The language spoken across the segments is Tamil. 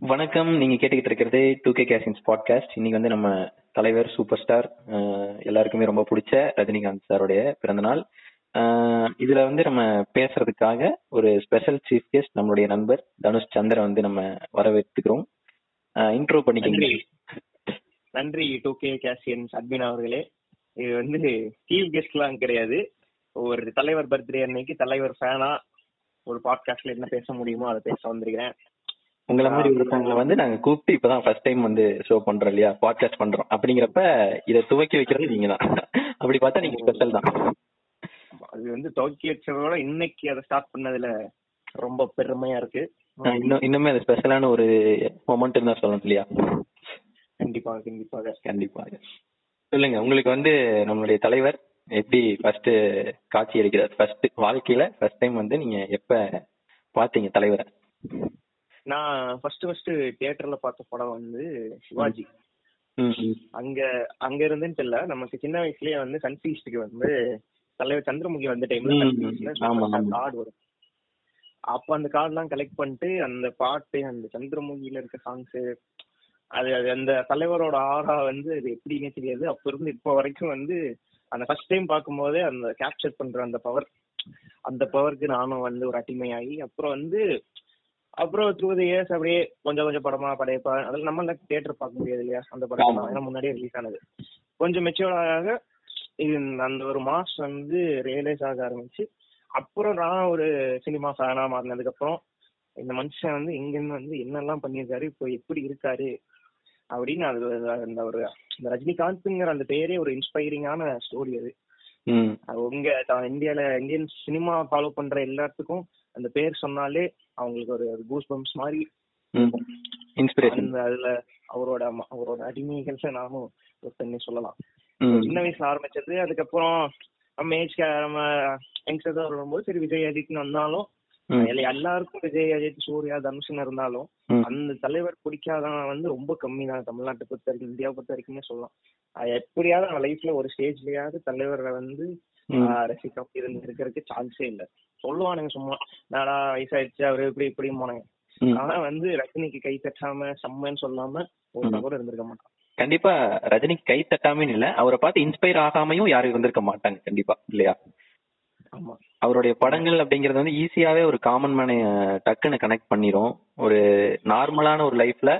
வணக்கம். நீங்க கேட்டுக்கிட்டு இருக்கிறது டூ கே கேசின்ஸ் பாட்காஸ்ட் இன்னைக்கு வந்து நம்ம தலைவர் சூப்பர் ஸ்டார் எல்லாருக்குமே ரொம்ப பிடிச்ச ரஜினிகாந்த் சாருடைய பிறந்தநாள் இதுல வந்து நம்ம பேசுறதுக்காக ஒரு ஸ்பெஷல் சீஃப் கெஸ்ட் நம்மளுடைய நண்பர் தனுஷ் சந்திர வந்து நம்ம வரவேற்றுக்கிறோம் இன்ட்ரோ பண்ணிக்கோங்க. நன்றி. நன்றி டூ கே கேசியன்ஸ் அட்மின் அவர்களே. இது வந்து சீஃப் கெஸ்ட்லாம் கிடையாது. ஒரு தலைவர் பர்த்டே அன்னைக்கு தலைவர் ஃபேனா ஒரு பாட்காஸ்ட்ல என்ன பேச முடியுமோ அதை பேச வந்திருக்கிறேன். உங்களை மாதிரி ஒருத்தவங்களை வந்து நாங்க கூப்பிட்டு இப்பதான் ஃபர்ஸ்ட் டைம் வந்து ஷோ பண்றோம் இல்லையா? பாட்காஸ்ட் பண்றோம். அப்படிங்கிறப்ப இதை துவக்கி வைக்கிறது நீங்க தான் அப்படி பார்த்தா நீங்க ஸ்பெஷல் தான். அது வந்து துவக்கி வச்சதோட இன்னைக்கு அதை ஸ்டார்ட் பண்ணதுல ரொம்ப பெருமையா இருக்கு. இன்னும் இன்னுமே அது ஸ்பெஷலான ஒரு மொமெண்ட் தான் சொல்லணும் இல்லையா? கண்டிப்பாக கண்டிப்பாக கண்டிப்பாக சொல்லுங்க உங்களுக்கு வந்து நம்மளுடைய தலைவர் எப்படி ஃபர்ஸ்ட் காட்சி அளிக்கிறார்? ஃபர்ஸ்ட் வாழ்க்கையில ஃபர்ஸ்ட் டைம் வந்து நீங்க எப்ப பாத்தீங்க தலைவரை? நான் ஃபர்ஸ்ட் ஃபர்ஸ்ட் தியேட்டர்ல பார்த்த படம் வந்து சிவாஜி. அங்க அங்க இருந்துன்னு தெரியல. நமக்கு சின்ன வயசுலயே வந்து சன்ஃபீஸ்டுக்கு வந்து தலைவர் சந்திரமுகி வந்த டைம்ல. கார்டு வரும். அப்ப அந்த கார்டுலாம் கலெக்ட் பண்ணிட்டு அந்த பாட்டு அந்த சந்திரமுகில இருக்க சாங்ஸ் அது அது அந்த தலைவரோட ஆறா வந்து அது எப்படின்னே தெரியாது. அப்ப இருந்து இப்போ வரைக்கும் வந்து அந்த ஃபர்ஸ்ட் டைம் பார்க்கும்போதே அந்த கேப்சர் பண்ற அந்த பவர் அந்த பவருக்கு நானும் வந்து ஒரு அடிமையாகி அப்புறம் வந்து அப்புறம் த்ரூ தி இயர்ஸ் அப்படியே கொஞ்சம் கொஞ்சம் படமா படையப்பா அதில் நம்ம தியேட்டர் பார்க்க முடியாது இல்லையா? அந்த படம். ஏன்னா முன்னாடியே ரிலீஸ் ஆனது. கொஞ்சம் மெச்சூர் ஆக இது அந்த ஒரு மாஸ் வந்து ரியலைஸ் ஆக ஆரம்பிச்சு அப்புறம் நான் ஒரு சினிமா ஃபேனா மாறினதுக்கு அப்புறம் இந்த மனுஷன் வந்து எங்கன்னு வந்து என்னெல்லாம் பண்ணியிருக்காரு இப்போ எப்படி இருக்காரு அப்படின்னு அது அந்த ஒரு இந்த ரஜினிகாந்த்ங்கிற அந்த பேரே ஒரு இன்ஸ்பைரிங்கான ஸ்டோரி அது. உங்க இந்தியால இந்தியன் சினிமா ஃபாலோ பண்ற எல்லாத்துக்கும் அந்த பேர் சொன்னாலே அவங்களுக்கு ஒரு கூஸ் பம்ப்ஸ் மாதிரி. இன்ஸ்பிரேஷன் அதுல அவரோட அவரோட அடிமைகள்ல நானும் ஒருத்தன்னு சொல்லலாம். சின்ன வயசுல ஆரம்பிச்சது அதுக்கப்புறம் நம்ம ஏஜ் நம்ம யங்ஸ்டர்ஸ் வரும்போது சரி விஜய் அஜித்னு வந்தாலும் எல்லாருக்கும் விஜய் அஜித் சூர்யா தனுஷ்னு இருந்தாலும். அந்த தலைவர் பிடிக்காதவன் வந்து ரொம்ப கம்மி தான். தமிழ்நாட்டை பொறுத்த வரைக்கும் இந்தியாவை பொறுத்த வரைக்குமே சொல்லலாம். எப்படியாவது அவன் லைஃப்ல ஒரு ஸ்டேஜ்லயாவது தலைவரை வந்து ரசிக்க இருந்து இருக்கிறதுக்கு சான்ஸே இல்ல. சொல்லுவானுங்க சும்மா நாடா வயசாயிடுச்சு அவரு இப்படி இப்படி போனாங்க. ஆனா வந்து ரஜினிக்கு கை தட்டாம செம்மன்னு சொல்லாம ஒரு. கூட இருந்திருக்க மாட்டான். கண்டிப்பா ரஜினிக்கு கை தட்டாமன்னு இல்ல அவரை பார்த்து இன்ஸ்பயர் ஆகாமையும் யாரும் இருந்திருக்க மாட்டாங்க கண்டிப்பா இல்லையா? ஆமா. அவருடைய படங்கள் அப்படிங்கறது வந்து ஈஸியாவே ஒரு காமன் மேனை டக்குன்னு கனெக்ட் பண்ணிரும். ஒரு நார்மலான ஒரு லைஃப்ல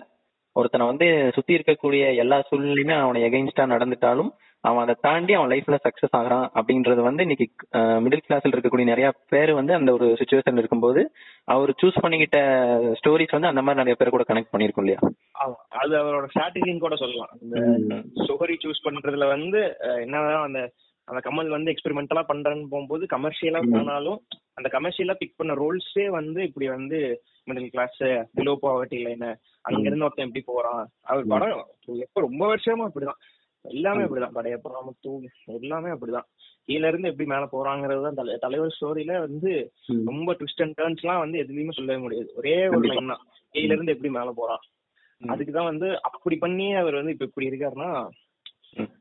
ஒருத்தனை வந்து சுத்தி இருக்கக்கூடிய எல்லா சூழ்நிலையுமே அவனை எகைன்ஸ்டா நடந்துட்டாலும் அவன் அதை தாண்டி அவன் லைஃப்ல சக்சஸ் ஆகுறான் அப்படின்றது வந்து இன்னைக்கு மிடில் கிளாஸ்ல இருக்கக்கூடிய நிறைய பேர் வந்து அந்த ஒரு சுச்சுவேஷன் இருக்கும்போது அவர் சூஸ் பண்ணிக்கிட்ட ஸ்டோரிஸ் வந்து அந்த மாதிரி நிறைய பேர் கூட கனெக்ட் பண்ணிருக்கும் இல்லையா அது அவரோட ஸ்ட்ராட்டஜின்னு கூட சொல்லலாம் இந்த. ஸ்டோரி சூஸ் பண்றதுல வந்து என்னதான் அந்த அந்த கமல் வந்து எக்ஸ்பெரிமெண்டலா பண்றேன்னு போகும்போது கமர்ஷியலா. போனாலும் அந்த கமர்ஷியலா பிக் பண்ண ரோல்ஸே வந்து இப்படி வந்து middle class below poverty line அங்க இருந்து ஒருத்தன் எப்படி போறான் அவர். படம் எப்ப ரொம்ப வருஷமா அப்படிதான் எல்லாமே அப்படிதான். படையப்ப முத்து எல்லாமே அப்படிதான். கீழ இருந்து எப்படி மேல போறாங்கிறது தான் தலை- தலைவர் ஸ்டோரியில வந்து. ரொம்ப ட்விஸ்ட் அண்ட் டர்ன்ஸ் எல்லாம் வந்து எதுலயுமே சொல்லவே முடியாது. ஒரே ஒரு. லைன் தான். கீழ இருந்து எப்படி மேல போறான். அதுக்குதான் வந்து அப்படி பண்ணி அவர் வந்து இப்ப இப்படி இருக்காருன்னா.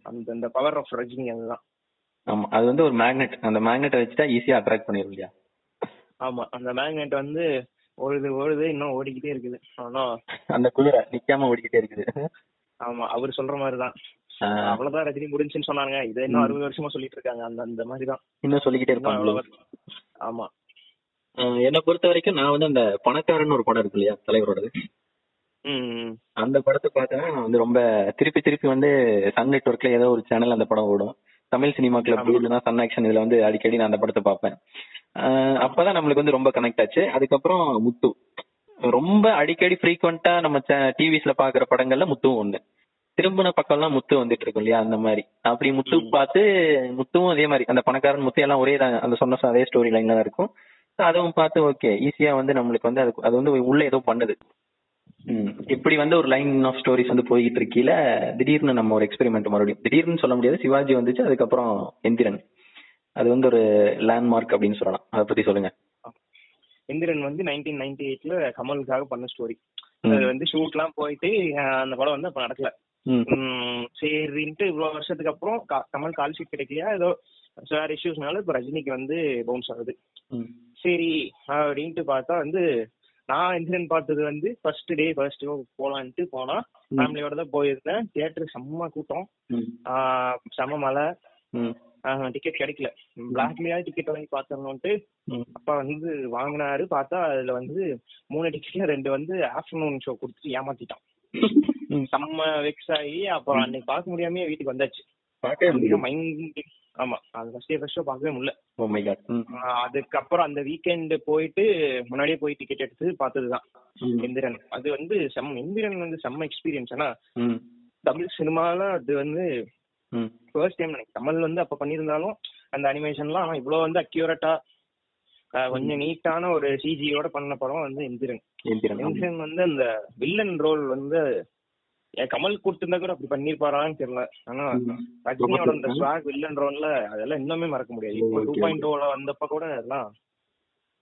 அந்த அந்த பவர் ஆஃப் ரஜினி அதுதான். ஆமா. அது வந்து ஒரு மேக்னெட் அந்த மேக்னெட்டை வச்சுட்டா ஈஸியா அட்ராக்ட் பண்ணிரும் இல்லையா? ஆமா. அந்த மேக்னெட் வந்து ஓடுது ஓடுது இன்னும் ஓடிக்கிட்டே இருக்குது. ஆனா அந்த குதிரை நிக்காம ஓடிக்கிட்டே இருக்குது. ஆமா. அவர் சொல்ற மாதிரிதான். அவ்வளவுதான் ரஜினி முடிஞ்சுன்னு சொன்னாங்க இதை இன்னும். அறுபது வருஷமா சொல்லிட்டு இருக்காங்க அந்த அந்த மாதிரிதான். இன்னும் சொல்லிக்கிட்டே இருப்பாங்க. ஆமா. என்னை பொறுத்த வரைக்கும் நான் வந்து அந்த பணக்காரன் ஒரு படம் இருக்கு இல்லையா தலைவரோடது. அந்த படத்தை பார்த்தா நான் வந்து ரொம்ப திருப்பி திருப்பி வந்து சன் நெட்ஒர்க்ல ஏதோ ஒரு சேனல் அந்த படம் ஓடும். Tamil cinema club. இல்லைன்னா சன் ஆக்ஷன் இதுல வந்து அடிக்கடி நான் அந்த படத்தை பார்ப்பேன். அப்பதான் நம்மளுக்கு வந்து ரொம்ப கனெக்ட் ஆச்சு. அதுக்கப்புறம் முத்து. ரொம்ப அடிக்கடி ஃப்ரீக்வெண்டா நம்ம டிவிஸ்ல பாக்குற படங்கள்ல முத்துவும் ஒண்ணு. திரும்பின பக்கம்லாம் முத்து வந்துட்டு இருக்கும் இல்லையா அந்த மாதிரி. அப்படி முத்து. பார்த்து முத்துவும் அதே மாதிரி அந்த பணக்காரன் முத்து எல்லாம் ஒரே தான் அந்த சொன்ன அதே ஸ்டோரி லைன்ல தான் இருக்கும். அதுவும் பார்த்து ஓகே ஈஸியா வந்து நம்மளுக்கு வந்து அது வந்து உள்ள ஏதோ பண்ணுது. இப்படி வந்து ஒரு லைன் ஆஃப் ஸ்டோரிஸ் வந்து போய்கிட்டு இருக்கீல திடீர்னு நம்ம ஒரு எக்ஸ்பெரிமெண்ட் மறுபடியும் திடீர்னு சொல்ல முடியாது சிவாஜி வந்துச்சு அதுக்கப்புறம் எந்திரன். அது வந்து ஒரு லேண்ட்மார்க் அப்படின்னு சொல்லலாம். அதை பத்தி சொல்லுங்க. எந்திரன் வந்து நைன்டீன் நைன்டி எயிட்ல கமலுக்காக பண்ண ஸ்டோரி. அது வந்து ஷூட் எல்லாம் போயிட்டு அந்த படம் வந்து அப்ப நடக்கல. சரின்ட்டு இவ்வளவு வருஷத்துக்கு அப்புறம் கமல் கால் ஷீட் கிடைக்கலையா? ஏதோ வேற இஷ்யூஸ்னால இப்ப ரஜினிக்கு வந்து பவுன்ஸ் ஆகுது. சரி அப்படின்ட்டு பார்த்தா வந்து நான் இன்சிடென்ட் பார்த்தது வந்து ஃபர்ஸ்ட் டே ஃபர்ஸ்ட் ஷோ போலான்ட்டு போனா ஃபேமிலியோட தான் போயிருந்தேன். தியேட்டர் செம்ம கூட்டம். ம், ஆஹ் செம்ம மழை. டிக்கெட் கிடைக்கல. பிளாக்லயா டிக்கெட் வாங்கி ம். அப்பா வந்து வாங்கினாரு. பார்த்தா அதுல வந்து மூணு டிக்கெட்ல ரெண்டு வந்து ஆஃப்டர்நூன் ஷோ கொடுத்துட்டு ஏமாத்திட்டான். செம்ம வெக்ஸ் ஆகி அப்புறம் அன்னைக்கு பார்க்க முடியாம வீட்டுக்கு வந்தாச்சு. மைண்ட் ஆமா அது ஃபர்ஸ்ட் ஃபர்ஸ்ட் பார்க்கவே முடியல. Oh அதுக்கப்புறம் அந்த வீக்கெண்ட் போயிட்டு முன்னாடியே போய் டிக்கெட் எடுத்து பார்த்ததுதான். எந்திரன். அது வந்து செம்ம எந்திரன் வந்து செம்ம எக்ஸ்பீரியன்ஸ் ஆனா தமிழ் சினிமால அது வந்து. ஃபர்ஸ்ட் டைம் எனக்கு தமிழ் வந்து அப்ப பண்ணியிருந்தாலும் அந்த அனிமேஷன்லாம் ஆனா இவ்வளவு வந்து அக்யூரேட்டா கொஞ்சம் நீட்டான ஒரு சிஜியோட பண்ண படம் வந்து எந்திரன். எந்திரன், வந்து அந்த வில்லன் ரோல் வந்து கமல் கொடுத்திருந்தா கூட அப்படி பண்ணிருப்பாரான்னு தெரியல. ஆனா. ரஜினியோட அந்த ஸ்வாக் வில்லன் ரோல்ல அதெல்லாம் இன்னுமே மறக்க முடியாது. இப்போ டூ. பாயிண்ட் ஓல வந்தப்ப கூட அதெல்லாம்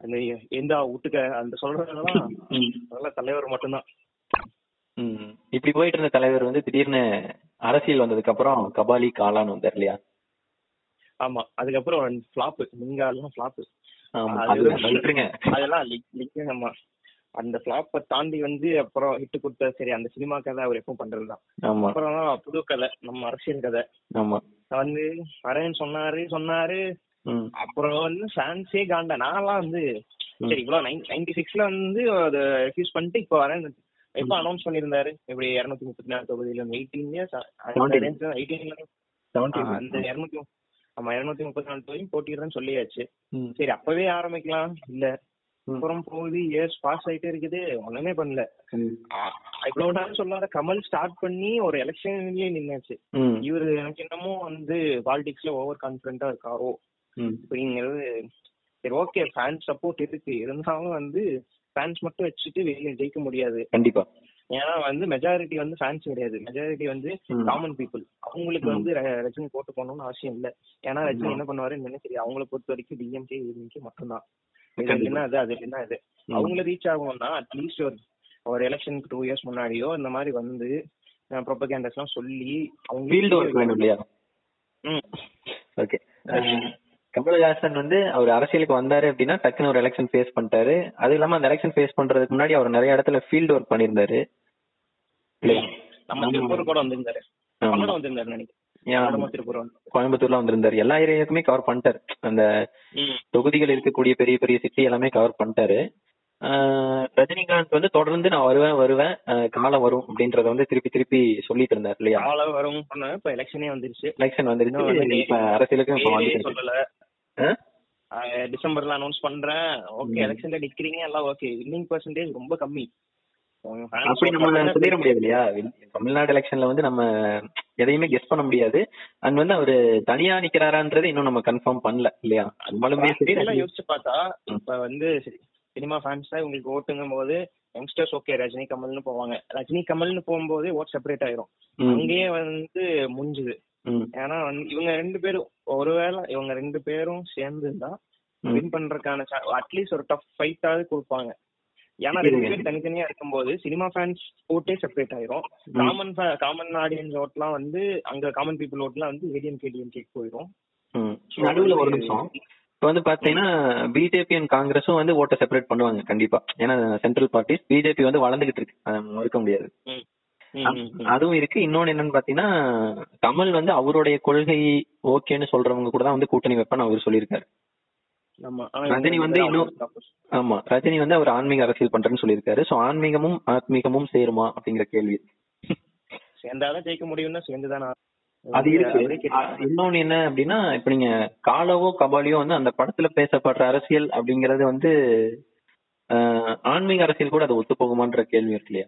அந்த எந்தா விட்டுக்க அந்த சொல்றதெல்லாம் ம், நல்ல தலைவர் மட்டும்தான். இப்படி போயிட்டு இருந்த தலைவர் வந்து திடீர்னு அரசியல் வந்ததுக்கு அப்புறம் கபாலி காலான்னு வந்தார் இல்லையா? ஆமா அதுக்கப்புறம் ஃபிளாப் நீங்க எல்லாம் ஃபிளாப் அதெல்லாம் ஆமா. அந்த ஃபிளாப்ப தாண்டி வந்து அப்புறம் ஹிட் கொடுத்த சரி அந்த சினிமா கதை அவர் எப்பவும் பண்றதுதான். அப்புறம் புது கதை நம்ம அரசியல் கதை. ஆமா. வந்து வரேன்னு சொன்னாரு சொன்னாரு. அப்புறம் வந்து ஃபேன்ஸே காண்டா நான்லாம் வந்து. சரி இவ்வளவு நைன்டி சிக்ஸ்ல வந்து அதை ரெஃப்யூஸ் பண்ணிட்டு இப்போ வரேன். எப்ப அனௌன்ஸ் பண்ணிருந்தாரு இப்படி இருநூத்தி முப்பத்தி நாலு தொகுதியில எயிட்டீன் இயர்ஸ் Seventeen. எயிட்டீன்ல 17 அந்த இருநூத்தி ஆமா இருநூத்தி முப்பத்தி நாலு தொகுதியும் போட்டிடுறேன்னு சொல்லியாச்சு. சரி அப்பவே ஆரம்பிக்கலாம். இல்ல. அப்புறம் போகுது இயர்ஸ் பாஸ் ஆயிட்டே இருக்குது. ஒண்ணுமே பண்ணல. இவ்வளவு நேரம் சொல்லாத கமல் ஸ்டார்ட் பண்ணி ஒரு எலெக்ஷன்லயே நின்னாச்சு. இவரு எனக்கு என்னமோ வந்து பாலிடிக்ஸ்ல ஓவர் கான்பிடண்டா இருக்காரோ. அப்படிங்கிறது சரி ஓகே ஃபேன்ஸ் சப்போர்ட் இருக்கு. இருந்தாலும் வந்து ஃபேன்ஸ் மட்டும் வச்சுட்டு வெளியில ஜெயிக்க முடியாது. கண்டிப்பா. ஏன்னா வந்து மெஜாரிட்டி வந்து ஃபேன்ஸ் கிடையாது. மெஜாரிட்டி வந்து. காமன் பீப்புள் அவங்களுக்கு. வந்து ரஜினி போட்டு போகணும்னு அவசியம் இல்ல. ஏன்னா ரஜினி. என்ன பண்ணுவாரு தெரியும் அவங்கள பொறுத்த வரைக்கும் டிஎம்கே டிஎம்கே மட்டும்தான் இது கண்டிப்பா. என்ன அது அது என்ன இது. அவங்கள ரீச் ஆகணும்னா அட்லீஸ்ட் ஒரு ஒரு எலெக்ஷனுக்கு டூ இயர்ஸ் முன்னாடியோ இந்த மாதிரி வந்து ப்ரொபகேண்டஸ் எல்லாம் சொல்லி ஃபீல்டு ஒர்க் வேணும் இல்லையா. ஓகே கமலஹாசன் வந்து அவர் அரசியலுக்கு வந்தாரு அப்படின்னா டக்குன்னு ஒரு எலெக்ஷன் ஃபேஸ் பண்ணிட்டாரு. அது இல்லாம அந்த எலெக்ஷன் ஃபேஸ் பண்றதுக்கு முன்னாடி அவர் நிறைய இடத்துல ஃபீல்டு ஒர்க் பண்ணியிருந்தாரு. நம்ம. திருப்பூர் கூட வந்திருந்தாரு. வந்திருந்தாரு நினைக்கிறேன். வந்து கோயம்புத்தூர்ல வந்திருந்தாரு. எல்லா ஏரியாவுக்குமே கவர் பண்ணிட்டாரு. அந்த. தொகுதிகள் இருக்கக்கூடிய பெரிய பெரிய சிட்டி எல்லாமே கவர் பண்ணிட்டாரு. ரஜினிகாந்த் வந்து தொடர்ந்து நான் வருவேன் வருவேன் காலம் வரும் அப்படின்றத வந்து திருப்பி திருப்பி சொல்லிட்டு இருந்தார் இல்லையா? ஆள வரும் இப்ப எலெக்ஷனே வந்துருச்சு. எலெக்ஷன் வந்துருச்சு. வந்து இப்ப அரசியலுக்கு இப்ப? ஆஹ் டிசம்பர்ல அனௌன்ஸ் பண்றேன். ஓகே. எலெக்ஷன்ல நிக்கிறீங்க எல்லாம் ஓகே. வின்னிங் பர்சன்டேஜ் ரொம்ப கம்மி. அப்படி நம்ம சொல்லிட முடியாது இல்லையா? தமிழ்நாடு எலெக்ஷன்ல வந்து நம்ம எதையுமே கெஸ் பண்ண முடியாது. அண்ட் வந்து அவரு தனியா நிக்கிறாரான்றது இன்னும் நம்ம கன்ஃபார்ம் பண்ணல இல்லையா? நம்மளுமே சரி யோசிச்சு பார்த்தா. இப்ப வந்து சினிமா ஃபேன்ஸ் தான் உங்களுக்கு ஓட்டுங்கும் போது யங்ஸ்டர்ஸ் ஓகே ரஜினி கமல்னு போவாங்க. ரஜினி கமல்னு போகும்போது ஓட் செப்பரேட் ஆயிரும். அங்கேயே வந்து முடிஞ்சுது ஏன்னா வந்து இவங்க ரெண்டு பேரும் ஒருவேளை இவங்க ரெண்டு பேரும் சேர்ந்து தான். வின் பண்றதுக்கான அட்லீஸ்ட் ஒரு டஃப் ஃபைட்டாவது கொடுப்பாங்க. ஏன்னா ரெண்டு பேரும் தனித்தனியா இருக்கும்போது சினிமா ஃபேன்ஸ் ஓட்டே செப்பரேட் ஆயிரும். காமன் காமன் ஆடியன்ஸ் ஓட்லாம் வந்து அங்க காமன் பீப்புள் ஓட்லாம் வந்து ஏடிஎம் கேடிஎம் கேக் போயிடும். நடுவுல ஒரு நிமிஷம். இப்ப வந்து பாத்தீங்கன்னா பிஜேபி அண்ட் காங்கிரஸும் வந்து ஓட்டை செப்பரேட் பண்ணுவாங்க கண்டிப்பா. ஏன்னா சென்ட்ரல் பார்ட்டிஸ் பிஜேபி வந்து வளர்ந்துகிட்டு இருக்கு. அதை மறுக்க முடியாது. அதுவும் இருக்கு. இன்னொன்னு என்னன்னு பாத்தீங்கன்னா கமல் வந்து அவருடைய கொள்கை ஓகேன்னு சொல்றவங்க கூட தான் வந்து கூட்டணி வைப்பேன்னு அவர் சொல்லியிருக்காரு. ரஜினி இவங்க வந்து இன்னும். ஆமா. ரஜினி வந்து அவர் ஆன்மீக அரசியல் பண்றேன்னு சொல்லியிருக்காரு. சோ ஆன்மீகமும் ஆத்மீகமும் சேருமா அப்படிங்கிற கேள்வி. சேர்ந்தாதான் ஜெயிக்க முடியும்னா சேர்ந்துதானா அது இருக்கு. இன்னொன்னு என்ன அப்படின்னா இப்ப நீங்க காலவோ கபாலியோ வந்து அந்த படத்துல பேசப்படுற அரசியல் அப்படிங்கறது வந்து ஆன்மீக அரசியல் கூட அது ஒத்து போகுமான்ற கேள்வி இருக்கு இல்லையா?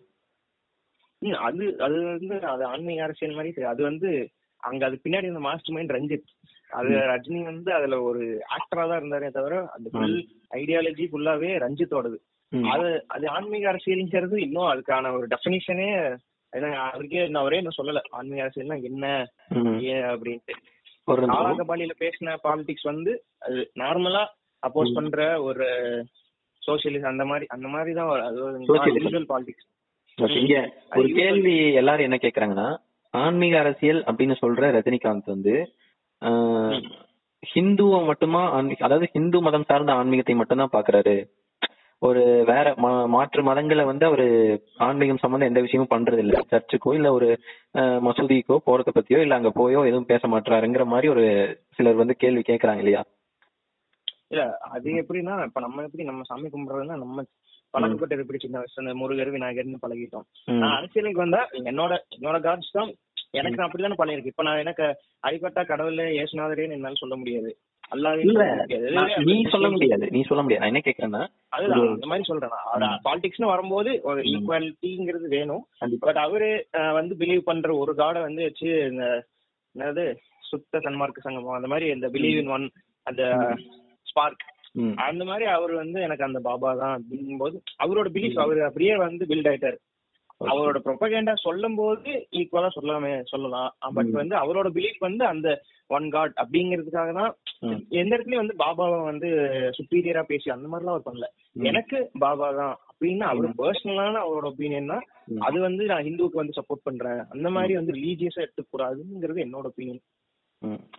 அது அது வந்து அது ஆன்மீக அரசியல் மாதிரி. அது வந்து அங்க அது பின்னாடி இந்த மாஸ்டர் மைண்ட் ரஞ்சித். அது ரஜினி வந்து அதுல ஒரு ஆக்டரா தான் இருந்தாரே தவிர அந்த ஃபுல் ஐடியாலஜி ஃபுல்லாவே ரஞ்சித்தோடது. அது அது ஆன்மீக அரசியல்ங்கிறது இன்னும் அதுக்கான ஒரு டெஃபினிஷனே அவருக்கே இன்னும் அவரே இன்னும் சொல்லல. ஆன்மீக அரசியல்னா என்ன. ஏன் அப்படின்ட்டு. ஒரு. காலாகபாலியில பேசின பாலிடிக்ஸ் வந்து அது நார்மலா அப்போஸ் பண்ற ஒரு சோசியலிஸ்ட் அந்த மாதிரி அந்த மாதிரி தான் ஒரு- அது பாலிடிக்ஸ் இங்க ஒரு கேள்வி எல்லாரும் என்ன கேக்குறாங்கன்னா ஆன்மீக அரசியல் அப்படின்னு சொல்ற ரஜினிகாந்த் வந்து ஹிந்துவ மட்டுமா அதாவது ஹிந்து மதம் சார்ந்த ஆன்மீகத்தை மட்டும்தான் பாக்குறாரு. ஒரு வேற மாற்று மதங்களை வந்து அவரு ஆன்மீகம் சம்பந்தம் எந்த விஷயமும் பண்றது இல்ல சர்ச்சுக்கோ இல்ல ஒரு மசூதிக்கோ போறத பத்தியோ இல்ல அங்க போயோ எதுவும் பேச மாட்டாருங்கிற மாதிரி ஒரு சிலர் வந்து கேள்வி கேக்குறாங்க இல்லையா? இல்ல அது எப்படின்னா இப்ப நம்ம எப்படி நம்ம சாமி கும்பிடுறதுன்னா நம்ம பழக்கப்பட்டது எப்படி சின்ன வயசுல முருகர் விநாயகர்னு பழகிட்டோம். நான் அரசியலுக்கு வந்தா என்னோட என்னோட காட்ஸ் தான் எனக்கு நான் அப்படிதானே பழகிருக்கு இப்ப நான் எனக்கு அடிப்பட்டா கடவுள் ஏசுநாதரேன்னு என்னால சொல்ல முடியாது. நீ சொல்ல முடியாது. நீ சொல்ல முடியாது. நான் என்ன கேக்குறேன்னா அதுதான் அந்த மாதிரி சொல்றேன் பாலிடிக்ஸ்னு வரும்போது ஒரு ஈக்குவாலிட்டிங்கிறது வேணும். பட் அவரு வந்து பிலீவ் பண்ற ஒரு காடை வந்து வச்சு இந்த என்னது சுத்த சன்மார்க்க சங்கமம் அந்த மாதிரி இந்த பிலீவ் இன் ஒன் அந்த ஸ்பார்க். அந்த மாதிரி அவர் வந்து எனக்கு அந்த பாபா தான் அப்படிங்கும்போது அவரோட பிலீஃப் அவர் அப்படியே வந்து பில்ட் ஆயிட்டாரு. அவரோட ப்ரொபகேண்டா சொல்லும் போது ஈக்குவலா சொல்லாமே சொல்லலாம். பட் வந்து அவரோட பிலீஃப் வந்து அந்த ஒன் காட் அப்படிங்கிறதுக்காக தான். எந்த இடத்துலயும் வந்து பாபாவை வந்து சுப்பீரியரா பேசி அந்த மாதிரிலாம் அவர் பண்ணல. எனக்கு பாபா தான் அப்படின்னு அவர் பர்சனலான அவரோட ஒப்பீனியன் தான். அது வந்து நான் ஹிந்துவுக்கு வந்து சப்போர்ட் பண்றேன். அந்த மாதிரி வந்து ரிலீஜியஸா எடுத்துக்க கூடாதுங்கிறது என்னோட ஒப்பீனியன்.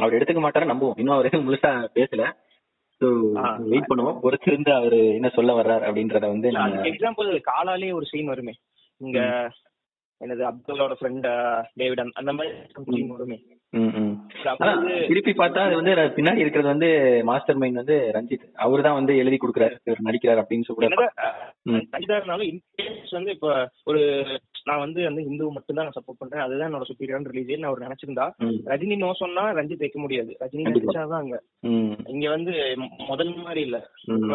அவர் எடுத்துக்க மாட்டாரு நம்புவோம். இன்னும் அவரு முழுசா பேசல. வெயிட் பண்ணுவோம். பொறுத்திருந்து அவரு என்ன சொல்ல வர்றார் அப்படின்றத வந்து எக்ஸாம்பிள் காலாலே ஒரு சீன் வருமே. இங்க என்னது அப்துல்லோட ஃப்ரெண்ட் டேவிட் அந்த- அந்த மாதிரி வருமே திருப்பி பார்த்தா அது வந்து பின்னாடி இருக்கிறது வந்து மாஸ்டர் மைண்ட் வந்து ரஞ்சித். அவரு தான் வந்து எழுதி கொடுக்குறாரு இவர் நடிக்கிறார் அப்படின்னு சொல்லி ம். இருந்தாலும் இன்கேஸ் வந்து இப்ப ஒரு நான் வந்து வந்து ஹிந்து மட்டும் தான் நான் சப்போர்ட் பண்றேன். அதுதான் என்னோட சுப்பீரியர் ரிலீஜியன் அவர் நினைச்சிருந்தா. ரஜினி நோ சொன்னா ரஞ்சித் வைக்க முடியாது. ரஜினி. நடிச்சாதான் அங்க. இங்க வந்து முதல் மாதிரி இல்ல.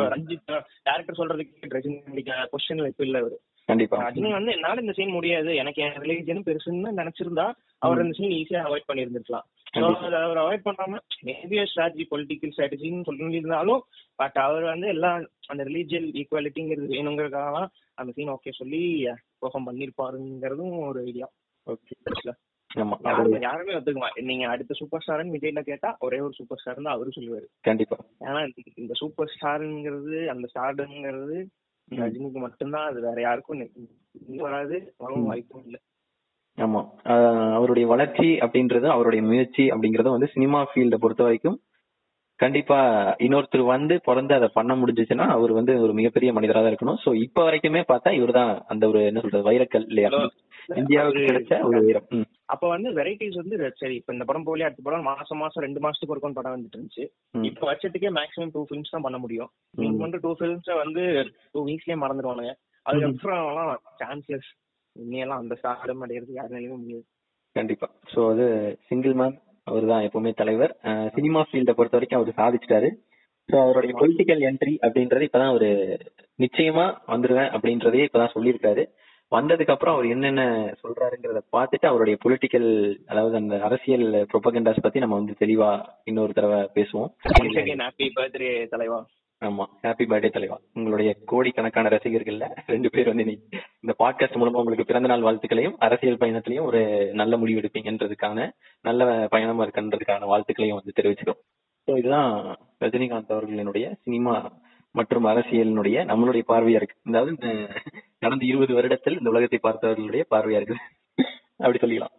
ரஞ்சித் டேரக்டர் சொல்றதுக்கு ரஜினி பொசிஷன்ல இப்ப இல்ல அவரு. கண்டிப்பா. ரஜினி வந்து என்னால இந்த சீன் முடியாது. எனக்கு என் ரிலீஜன் பெருசுன்னு நினைச்சிருந்தா அவர் இந்த சீன் ஈஸியா அவாய்ட் அதை அவர் அவாய்ட் பண்ணாம மேபி ஸ்ட்ராட்டஜி பொலிட்டிக்கல் ஸ்ட்ராட்டஜின்னு சொல்லியிருந்தாலும் பட் அவர் வந்து எல்லாம் அந்த ரிலீஜியல் ஈக்குவாலிட்டிங்கிறது வேணுங்கிறதுக்காக அந்த சீன் ஓகே சொல்லி பெர்ஃபார்ம் பண்ணிருப்பாருங்கிறதும் ஒரு ஐடியா ஓகே யாருமே ஒத்துக்குமா நீங்க அடுத்த சூப்பர் ஸ்டார்னு விஜய்ல கேட்டா ஒரே ஒரு சூப்பர் ஸ்டார் தான் அவரு சொல்லுவாரு. கண்டிப்பா. ஏன்னா இந்த சூப்பர் ஸ்டாருங்கிறது அந்த ஸ்டார்டுங்கிறது ரஜினிக்கு மட்டும்தான் அது வேற யாருக்கும் வராது. வரவும் வாய்ப்பும் இல்ல. ஆமா. அவருடைய வளர்ச்சி அப்படின்றது அவருடைய முயற்சி அப்படிங்கறது வந்து சினிமா ஃபீல்ட பொறுத்த வரைக்கும் கண்டிப்பா இன்னொருத்தர் வந்து பிறந்து அதை பண்ண முடிஞ்சுச்சுன்னா அவர் வந்து ஒரு மிகப்பெரிய மனிதரா தான் இருக்கணும். சோ இப்ப வரைக்குமே பார்த்தா இவர்தான் அந்த ஒரு என்ன சொல்றது வைரக்கல் இல்லையா? இந்தியாவுக்கு கிடைச்ச ஒரு வீரம். அப்ப வந்து வெரைட்டிஸ் வந்து சரி இப்ப இந்த படம் போலயே அடுத்த படம் மாசம் மாசம் ரெண்டு மாசத்துக்கு ஒருக்கும் படம் வந்துட்டு இருந்துச்சு. இப்ப வருஷத்துக்கே மேக்ஸிமம் டூ ஃபிலிம்ஸ் தான் பண்ண முடியும். நீங்க வந்து டூ ஃபிலிம்ஸ் வந்து டூ வீக்ஸ்லயே மறந்துடுவானுங்க அதுக்கப்புறம் சான்சஸ் இன்னையெல்லாம் அந்த ஸ்டார்டம் அடையிறது யாருனாலையும் முடியாது. கண்டிப்பா. சோ அது சிங்கிள் மேன் அவர் தான் எப்பவுமே தலைவர். சினிமா ஃபீல்ட பொறுத்த வரைக்கும் அவர் சாதிச்சிட்டாரு. சோ அவருடைய பொலிட்டிக்கல் என்ட்ரி அப்படின்றது இப்பதான் அவரு நிச்சயமா வந்துருவேன் அப்படின்றதையே இப்பதான் சொல்லியிருக்காரு. வந்ததுக்கு அப்புறம் அவர் என்னென்ன சொல்றாருங்கிறத பார்த்துட்டு அவருடைய பொலிட்டிக்கல் அதாவது அந்த அரசியல் ப்ரொபகண்டாஸ் பத்தி நம்ம வந்து தெளிவா இன்னொரு தடவை பேசுவோம். ஹாப்பி பர்த்டே தலைவா. ஆமா. ஹாப்பி பர்த்டே தலைவா. உங்களுடைய கோடிக்கணக்கான ரசிகர்கள்ல ரெண்டு பேர் வந்து இன்னைக்கு இந்த பாட்காஸ்ட் மூலமா உங்களுக்கு பிறந்த நாள் வாழ்த்துக்களையும் அரசியல் பயணத்திலையும் ஒரு நல்ல முடிவு எடுப்பீங்கன்றதுக்கான நல்ல பயணமா இருக்குன்றதுக்கான வாழ்த்துக்களையும் வந்து தெரிவிச்சிடும் ஸோ இதுதான் ரஜினிகாந்த் அவர்களினுடைய சினிமா மற்றும் அரசியலினுடைய நம்மளுடைய பார்வையா இருக்கு. அதாவது இந்த கடந்த இருபது வருடத்தில் இந்த உலகத்தை பார்த்தவர்களுடைய பார்வையா இருக்கு. அப்படி சொல்லிக்கலாம்.